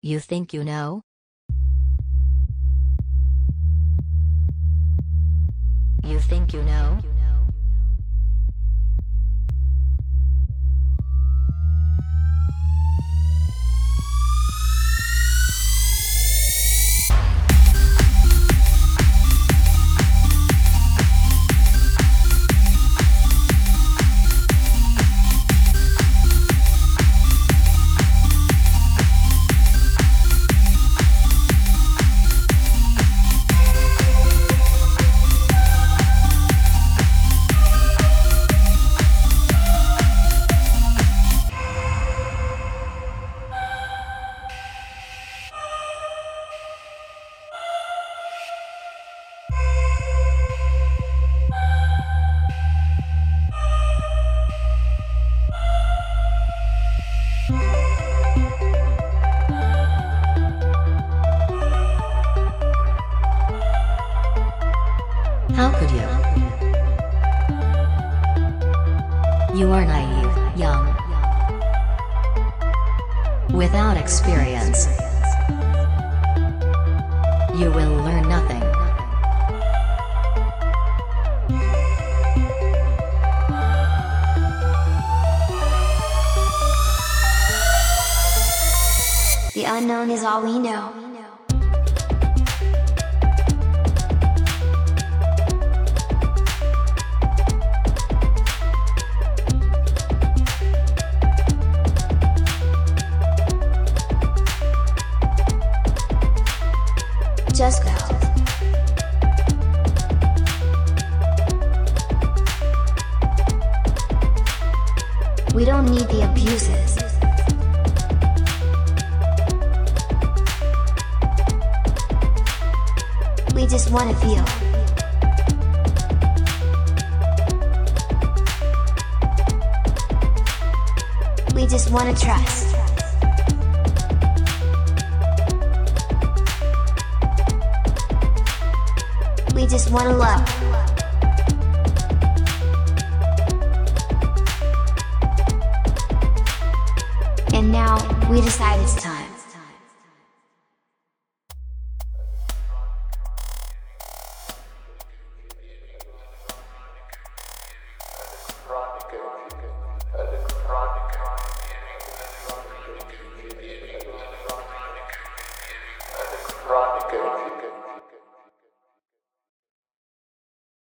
You think you know? You think you know? How could you? You are naive, young, without experience. You will learn nothing. The unknown is all we know. Just go. We don't need the abuses. We just want to feel. We just want to trust. We just want to love. And now, we decide it's time.